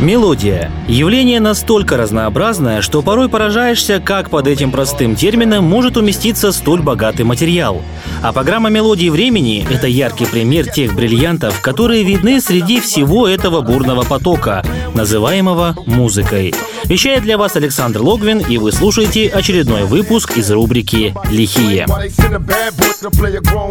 Мелодия – явление настолько разнообразное, что порой поражаешься, как под этим простым термином может уместиться столь богатый материал. А программа «Мелодии времени» — это яркий пример тех бриллиантов, которые видны среди всего этого бурного потока, называемого музыкой. Вещает для вас Александр Логвин, и вы слушаете очередной выпуск из рубрики «Лихие».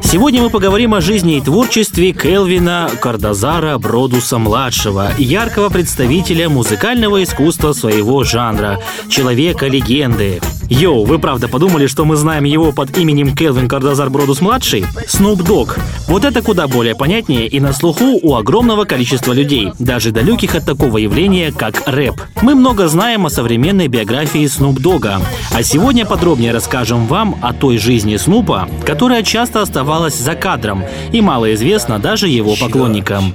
Сегодня мы поговорим о жизни и творчестве Келвина Кардазара Бродуса-младшего, яркого представителя музыкального искусства своего жанра, человека-легенды. Йоу, вы правда подумали, что мы знаем его под именем Келвин Кардазар Бродус-младший? Snoop Dogg. Вот это куда более понятнее и на слуху у огромного количества людей, даже далеких от такого явления, как рэп. Мы много знаем о современной биографии Snoop Dogg, а сегодня подробнее расскажем вам о той жизни Снупа, которая часто оставалась за кадром и мало известна даже его поклонникам.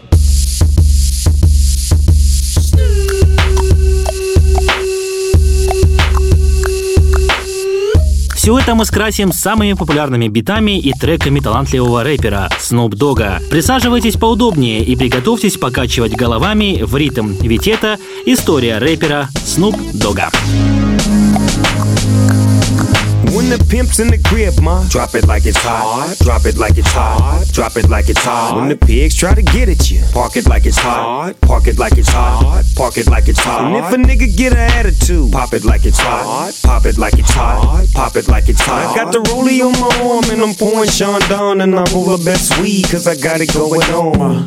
Все это мы скрасим самыми популярными битами и треками талантливого рэпера Snoop Dogg. Присаживайтесь поудобнее и приготовьтесь покачивать головами в ритм, ведь это история рэпера Snoop Dogg. When the pimp's in the crib, ma, drop it like it's hot. Drop it like it's hot. Drop it like it's hot. When the pigs try to get at you, park it like it's hot. Park it like it's hot. Park it like it's hot. And if a nigga get an attitude, pop it like it's hot. Pop it like it's hot. Pop it like it's hot. I got the rollie on my arm and I'm pouring Chandon and I roll the best weed cause I got it going on.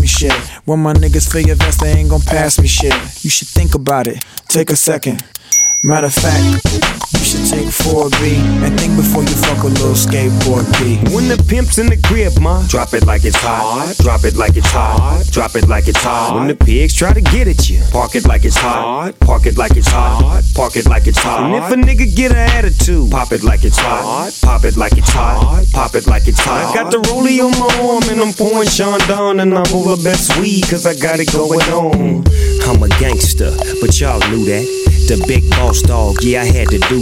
me shit. When my niggas feel your vest, they ain't gon' pass me shit. You should think about it. Take a second. Matter of fact, you should take 4B and think before you fuck a little skateboard P. When the pimp's in the crib, ma, drop it like it's hot. Drop it like it's hot. Drop it like it's hot. When the pigs try to get at you, park it like it's hot. Park it like it's hot. Park it like it's hot. And if a nigga get an attitude, pop it like it's hot. Pop it like it's hot. Pop it like it's hot. I got the rollie on my arm and I'm pouring Sean down and I roll the best weed cause I got it going on. I'm a gangster, but y'all knew that. The big boss dog, yeah, I had to do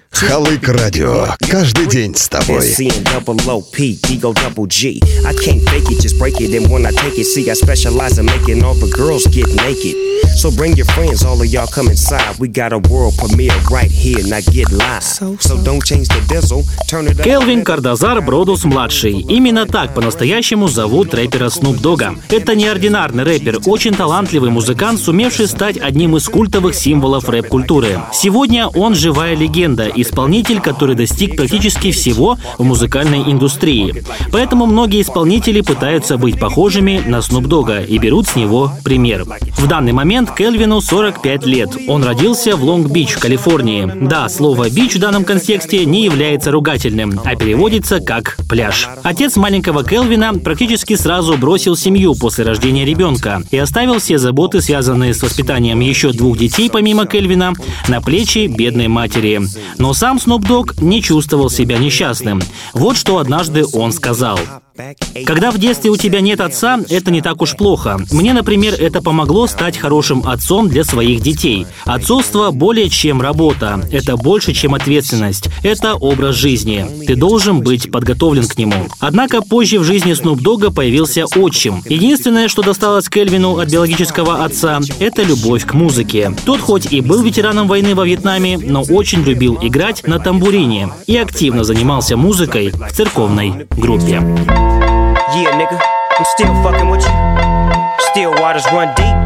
Халык радио. Каждый день с тобой. I can't fake it, just break it. And when I take it, see, I specialize in making all the girls get naked. So bring your friends, all of y'all come inside. We got a world premiere right here, now get live. So, don't change the diesel, turn it up. Келвин Кардазар Бродус младший. Именно так по-настоящему зовут рэпера Snoop Dogg. Это неординарный рэпер, очень талантливый музыкант, сумевший стать одним из культовых символов рэп-культуры. Сегодня он живая легенда, исполнитель, который достиг практически всего в музыкальной индустрии. Поэтому многие исполнители пытаются быть похожими на Snoop Dogg и берут с него пример. В данный момент Келвину 45 лет. Он родился в Лонг-Бич, Калифорнии. Да, слово «бич» в данном контексте не является ругательным, а переводится как «пляж». Отец маленького Келвина практически сразу бросил семью после рождения ребенка и оставил все заботы, связанные с воспитанием еще двух детей помимо Кельвина, на плечи бедной матери. Но сам Snoop не чувствовал себя несчастным. Вот что однажды он сказал. Когда в детстве у тебя нет отца, это не так уж плохо. Мне, например, это помогло стать хорошим отцом для своих детей. Отцовство более чем работа. Это больше, чем ответственность. Это образ жизни. Ты должен быть подготовлен к нему. Однако позже в жизни Снуп Дога появился отчим. Единственное, что досталось Кельвину от биологического отца, это любовь к музыке. Тот хоть и был ветераном войны во Вьетнаме, но очень любил играть на тамбурине и активно занимался музыкой в церковной группе. Yeah, nigga, I'm still fucking with you. Still waters run deep.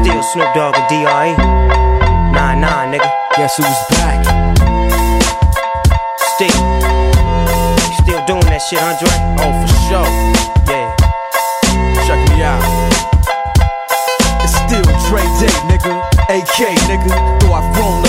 Still Snoop Dogg and D.R.E. Nah, nah, nigga. Guess who's back? Still. Still doing that shit, Andre? Oh, for sure. Yeah. Check me out. It's still Dre Day, nigga. AK, nigga.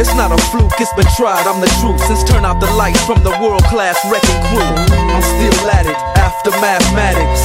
It's not a fluke, it's been tried, I'm the truth. Since turn out the lights from the world class wrecking crew, I'm still at it after mathematics.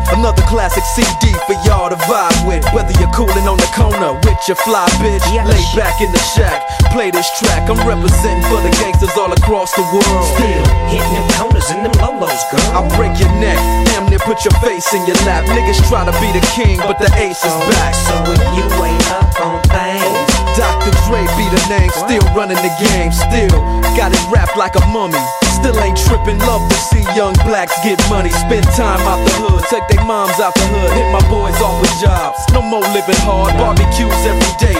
Another classic CD for y'all to vibe with. Whether you're cooling on the corner with your fly bitch, Yeah. lay back in the shack, play this track. I'm representing for the gangsters all across the world. Still. Hitting them corners and them lolos, girl. I'll break your neck, damn near put your face in your lap. Niggas try to be the king, but the ace is back. So if you ain't up on things, Dr. Dre be the name, still running the game, still got it wrapped like a mummy. Still ain't tripping, love to see young blacks get money. Spend time out the hood, take their moms out the hood, hit my boys off with jobs. No more living hard, barbecues every day,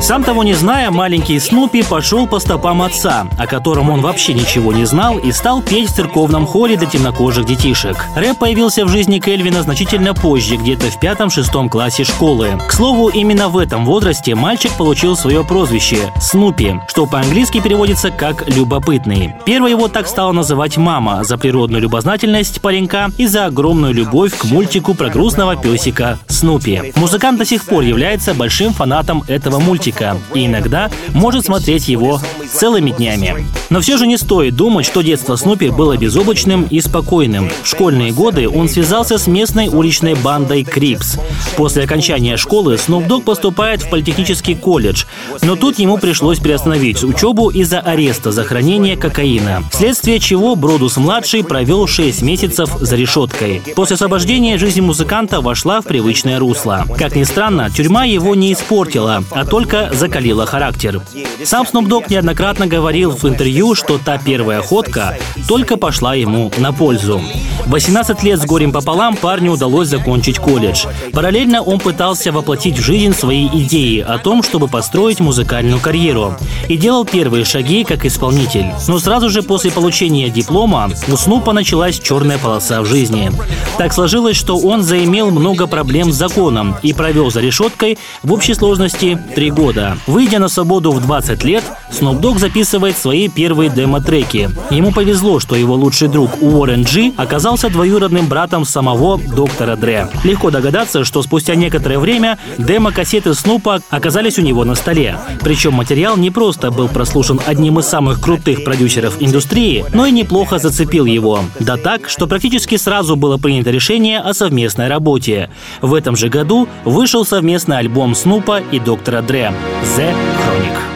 Сам того не зная, маленький Снупи пошел по стопам отца, о котором он вообще ничего не знал, и стал петь в церковном хоре для темнокожих детишек. Рэп появился в жизни Кельвина значительно позже, где-то в пятом-шестом классе школы. К слову, именно в этом возрасте мальчик получил свое прозвище – Снупи, что по-английски переводится как «любопытный». Первой его так стала называть мама за природную любознательность паренька и за огромную любовь к мультику про грустного песика Снупи. Музыкант до сих пор является большим фанатом этого мультика и иногда может смотреть его целыми днями. Но все же не стоит думать, что детство Снупи было безоблачным и спокойным. В школьные годы он связался с местной уличной бандой Крипс. После окончания школы Снуп Дог поступает в политехнический колледж, но тут ему пришлось приостановить учебу из-за ареста за хранение кокаина, вследствие чего Бродус-младший провел 6 месяцев за решеткой. После освобождения жизнь музыканта вошла в привычное русло. Как ни странно, тюрьма его не испортила, а только закалила характер. Сам Snoop Dogg неоднократно говорил в интервью, что та первая ходка только пошла ему на пользу. 18 лет с горем пополам парню удалось закончить колледж. Параллельно он пытался воплотить в жизнь свои идеи о том, чтобы построить музыкальную карьеру. И делал первые шаги как исполнитель. Но сразу же после получения диплома у Снупа началась черная полоса в жизни. Так сложилось, что он заимел много проблем с законом и провел за решеткой в общей сложности три года. Года. Выйдя на свободу в 20 лет, Snoop Dogg записывает свои первые демо-треки. Ему повезло, что его лучший друг Уоррен Джи оказался двоюродным братом самого доктора Дре. Легко догадаться, что спустя некоторое время демо-кассеты Снупа оказались у него на столе. Причем материал не просто был прослушан одним из самых крутых продюсеров индустрии, но и неплохо зацепил его. Да так, что практически сразу было принято решение о совместной работе. В этом же году вышел совместный альбом Снупа и доктора Дре «The Chronic».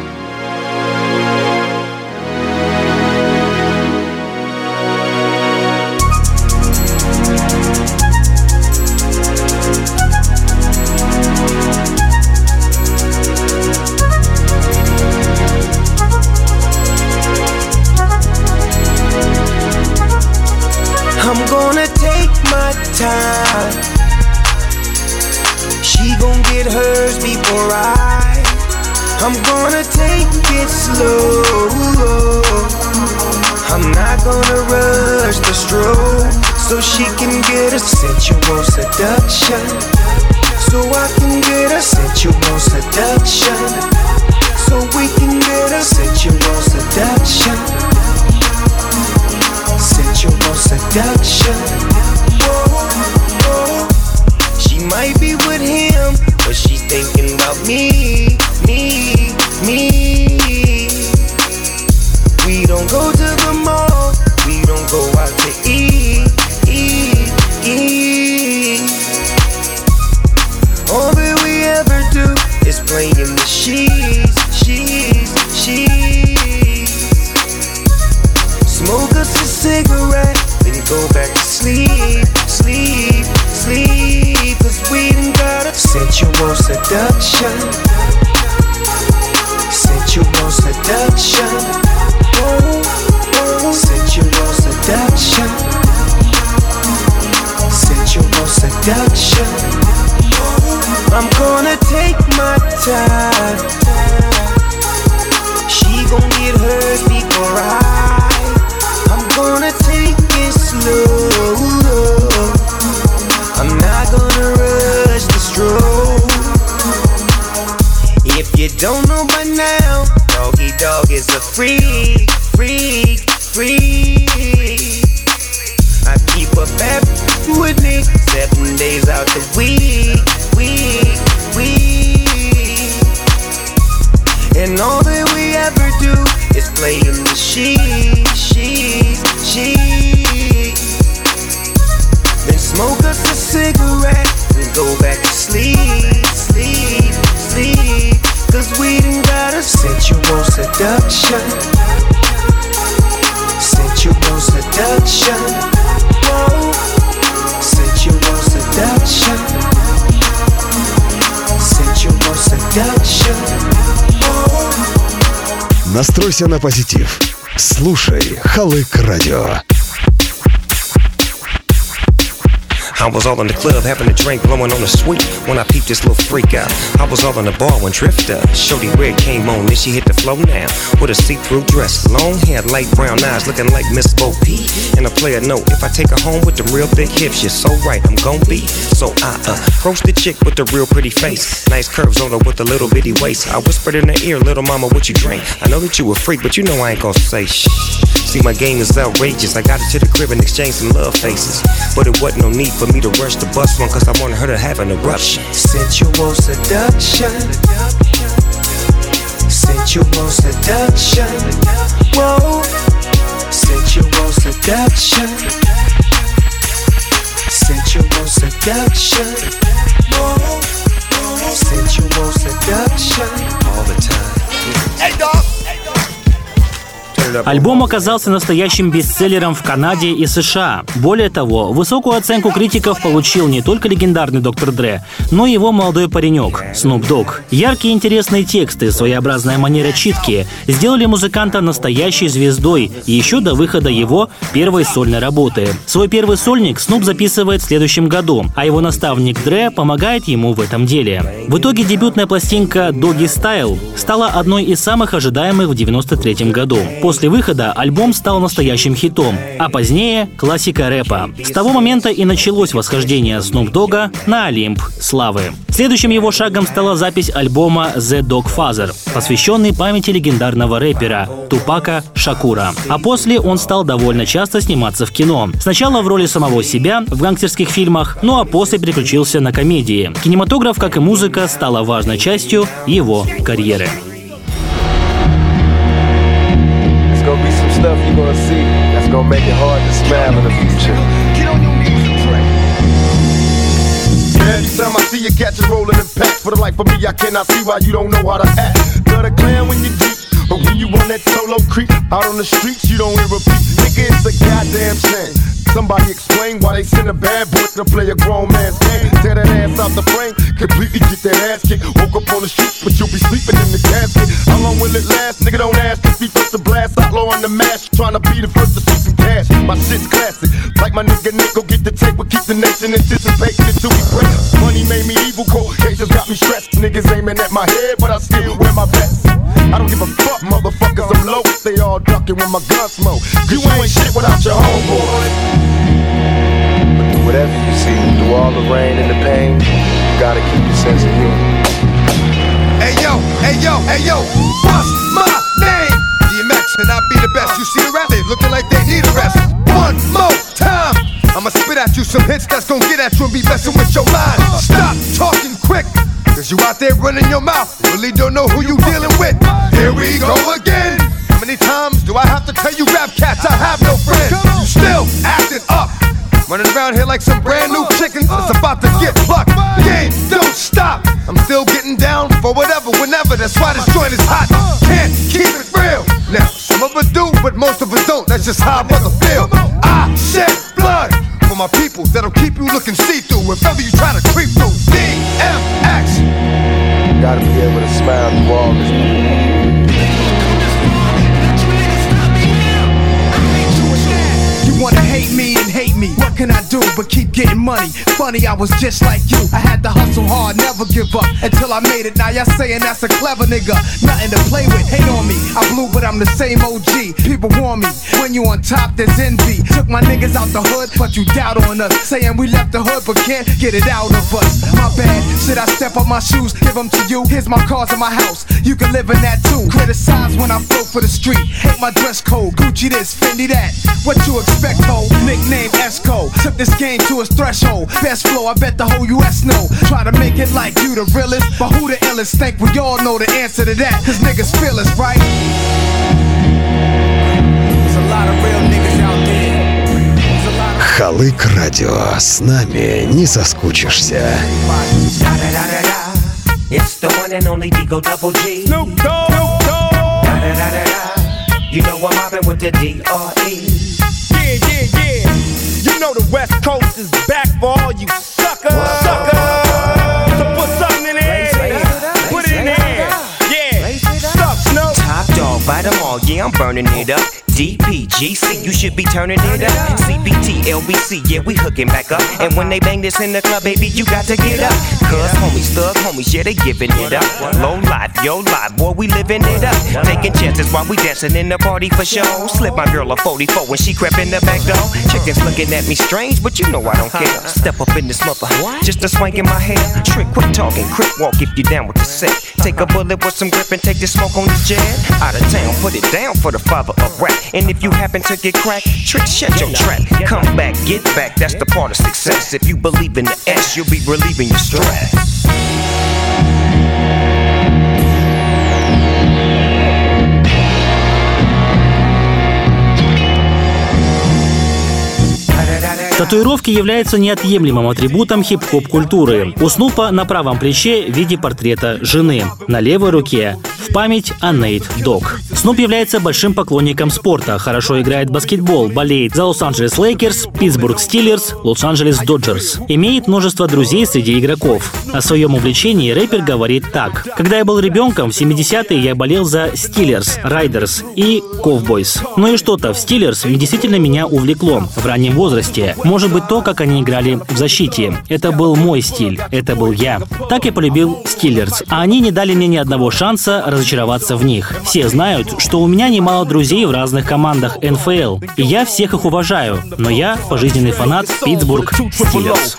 Seduction. And all that we ever do is play in the sheets, sheets, sheets. Then smoke us a cigarette and go back to sleep, sleep, sleep. Cause we done got a sensual seduction. Sensual seduction. Whoa. Sensual seduction. Sensual seduction. Настройся на позитив. Слушай Халык Радио. I was all in the club having a drink, blowing on the sweet when I peeped this little freak out. I was all in the bar when Drifter, Shorty Red came on, then she hit the flow now with a see-through dress, long hair, light brown eyes, looking like Miss Bo P. And a player note, if I take her home with the real big hips, you're so right, I'm gon' be. So I approached the chick with the real pretty face, nice curves on her with a little bitty waist. I whispered in her ear, little mama, what you drink? I know that you a freak, but you know I ain't gon' say shh. See, my game is outrageous. I got it to the crib and exchanged some love faces. But it wasn't no need for me to rush the bus one, cause I wanted her to have an eruption. Sensual seduction. Sensual seduction. Whoa. Sensual seduction. Sensual seduction. Whoa. Sensual seduction. All the Альбом оказался настоящим бестселлером в Канаде и США. Более того, высокую оценку критиков получил не только легендарный Доктор Дре, но и его молодой паренек Снуп Дог. Яркие интересные тексты, своеобразная манера читки сделали музыканта настоящей звездой еще до выхода его первой сольной работы. Свой первый сольник Снуп записывает в следующем году, а его наставник Дре помогает ему в этом деле. В итоге дебютная пластинка Doggy Style стала одной из самых ожидаемых в 93 году. После После выхода альбом стал настоящим хитом, а позднее — классика рэпа. С того момента и началось восхождение Snoop Dogg на Олимп славы. Следующим его шагом стала запись альбома The Dog Father, посвященный памяти легендарного рэпера Тупака Шакура. А после он стал довольно часто сниматься в кино. Сначала в роли самого себя в гангстерских фильмах, ну а после переключился на комедии. Кинематограф, как и музыка, стала важной частью его карьеры. Stuff you're gonna see that's gonna make it hard to smile in the future. Get on your knees and pray. Every time I see you catch a rolling in packs for the life of me, I cannot see why you don't know how to act. Got a clan when you deep, but when you on that solo creep out on the streets, you don't hear a beat. Nigga, it's a goddamn shame. Somebody explain why they send a bad boy to play a grown man's game. Tear that ass out the frame, completely get that ass kicked. Woke up on the street, but you'll be sleeping in the casket. Will it last? Nigga, don't ask if he first to blast. Outlaw on the mash, trying to be the first to see some cash. My shit's classic. Like my nigga Nick, get the tape, but keep the nation anticipating until we break. Money made me evil, cold cases got me stressed. Niggas aiming at my head, but I still wear my vest. I don't give a fuck, motherfuckers, I'm low. They all ducking when my gun smoke. You ain't shit without your homeboy. But through whatever you see, through all the rain and the pain, you gotta keep your sense of humor. Hey yo, hey yo, hey yo, what's my name? DMX and I be the best. You see the rap, they looking like they need a rest. One more time. I'ma spit at you some hits that's gonna get at you and be messing with your mind. Stop talking quick, cause you out there running your mouth. Really don't know who you dealing with. Here we go again. How many times do I have to tell you rap cats I have no friends? You still acting up. Running around here like some brand new chickens that's about to get plucked. Game don't down for whatever, whenever. That's why this joint is hot. Can't keep it real. Now, some of us do, but most of us don't. That's just how I mother feel. I shed blood for my people that'll keep you looking see through if ever you try to creep through. DMX. You gotta be able to smile through all this. You wanna hate me and hate me. What can I do but keep getting money? Funny, I was just like you. I had to hustle hard, never give up until I made it. Now y'all saying that's a clever nigga. Nothing to play with, hate on me. I blew, but I'm the same OG. People warn me when you on top, there's envy. Took my niggas out the hood, but you doubt on us. Saying we left the hood, but can't get it out of us. My bad, should I step up my shoes, give them to you? Here's my cars and my house. You can live in that too. Criticize when I float for the street. Hate my dress code, Gucci this, Fendi that. What you expect? nickname Wesco. Took this game to its threshold. Best flow, I bet the whole US know. Try to make it like you the realest, but who the illest think we all know the answer to that? Cause niggas feel us, right? Халык радио, с нами не соскучишься. It's the one and only D-O Double G. You know I'm mobbing with the D-R-E. Yeah, yeah, yeah. You know the West Coast is back for all you suckers. Suckers. So put something in there. Put it in there. Yeah. Suck, Snow. Top dog, bite them all. Yeah, I'm burning it up. DPGC, you should be turning it up. CPT, LBC, yeah, we hooking back up. And when they bang this in the club, baby, you got to get up. Cuz homies, thug homies, yeah, they giving it up. Low life, yo life, boy, we living it up. Taking chances while we dancing in the party for show. Slip my girl a 44 when she crept in the back door. Chickens looking at me strange, but you know I don't care. Step up in this mother, just a swank in my hair. Trick, quit talking, quick walk if you down with the set. Take a bullet with some grip and take the smoke on this jet. Out of town, put it down for the father of rap. And if you happen to get cracked, trick, shut your trap. Come back, get back, that's the part of success. If you believe in the S, you'll be relieving your stress. Татуировки являются неотъемлемым атрибутом хип-хоп культуры. У Снупа на правом плече в виде портрета жены, на левой руке в память о Нейт Дог. Снуп является большим поклонником спорта, хорошо играет в баскетбол, болеет за Лос-Анджелес Лейкерс, Питтсбург Стиллерс, Лос-Анджелес Доджерс. Имеет множество друзей среди игроков. О своем увлечении рэпер говорит так. Когда я был ребенком, в 70-е я болел за Стиллерс, Райдерс и Ковбойс. Ну и что-то в Стиллерс действительно меня увлекло в раннем возрасте. Может быть, то, как они играли в защите. Это был мой стиль. Это был я. Так я полюбил Стиллерс. А они не дали мне ни одного шанса разочароваться в них. Все знают, что у меня немало друзей в разных командах НФЛ. И я всех их уважаю. Но я пожизненный фанат Питтсбург Стиллерс.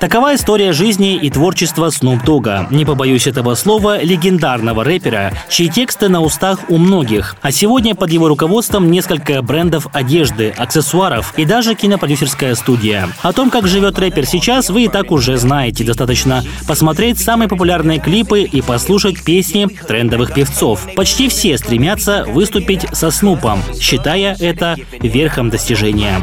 Такова история жизни и творчества Снуп Дога. Не побоюсь этого слова, легендарного рэпера, чьи тексты на устах у многих. А сегодня под его руководством несколько брендов одежды, аксессуаров и даже кинопродюсерская студия. О том, как живет рэпер сейчас, вы и так уже знаете. Достаточно посмотреть самые популярные клипы и послушать песни трендовых певцов. Почти все стремятся выступить со Снупом, считая это верхом достижения.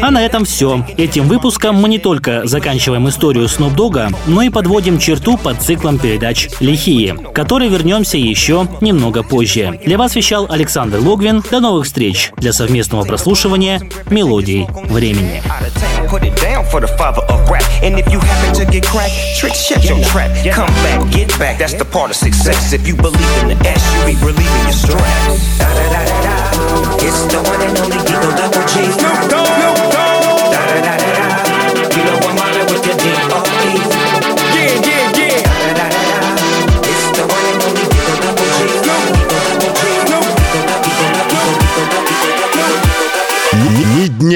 А на этом все. Этим выпуском мы не только заканчиваем историю Snoop Dogg, но и подводим черту под циклом передач «Лихие», к которой вернемся еще немного позже. Для вас вещал Александр Логвин. До новых встреч для совместного прослушивания «Мелодий времени». put it down for the father of rap. And if you happen to get cracked, trick, shut your trap. Come back, get back, that's the part of success. If you believe in the S, you be relieving your stress. Da, da, da, da, da. It's the one and only Digo Double G. Snoop Dogg.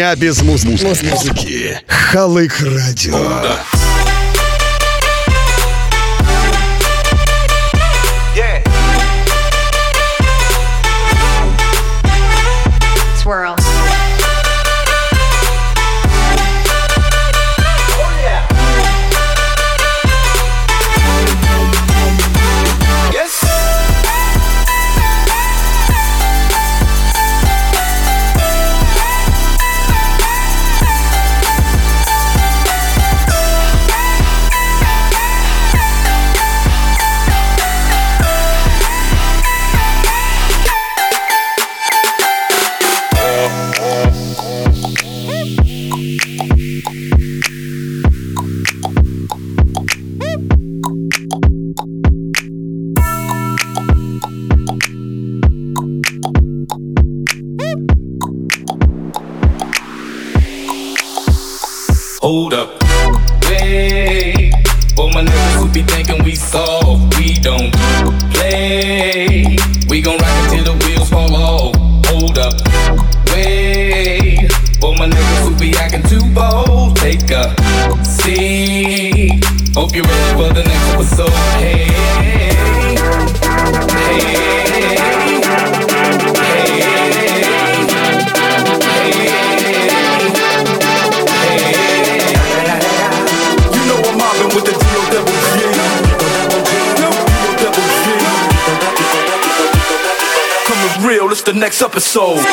Дня без муз музыки. Халык радио. Hope you're ready for the next episode. Hey. Hey, hey, hey, You know I'm mobbing with the real, it's the next episode.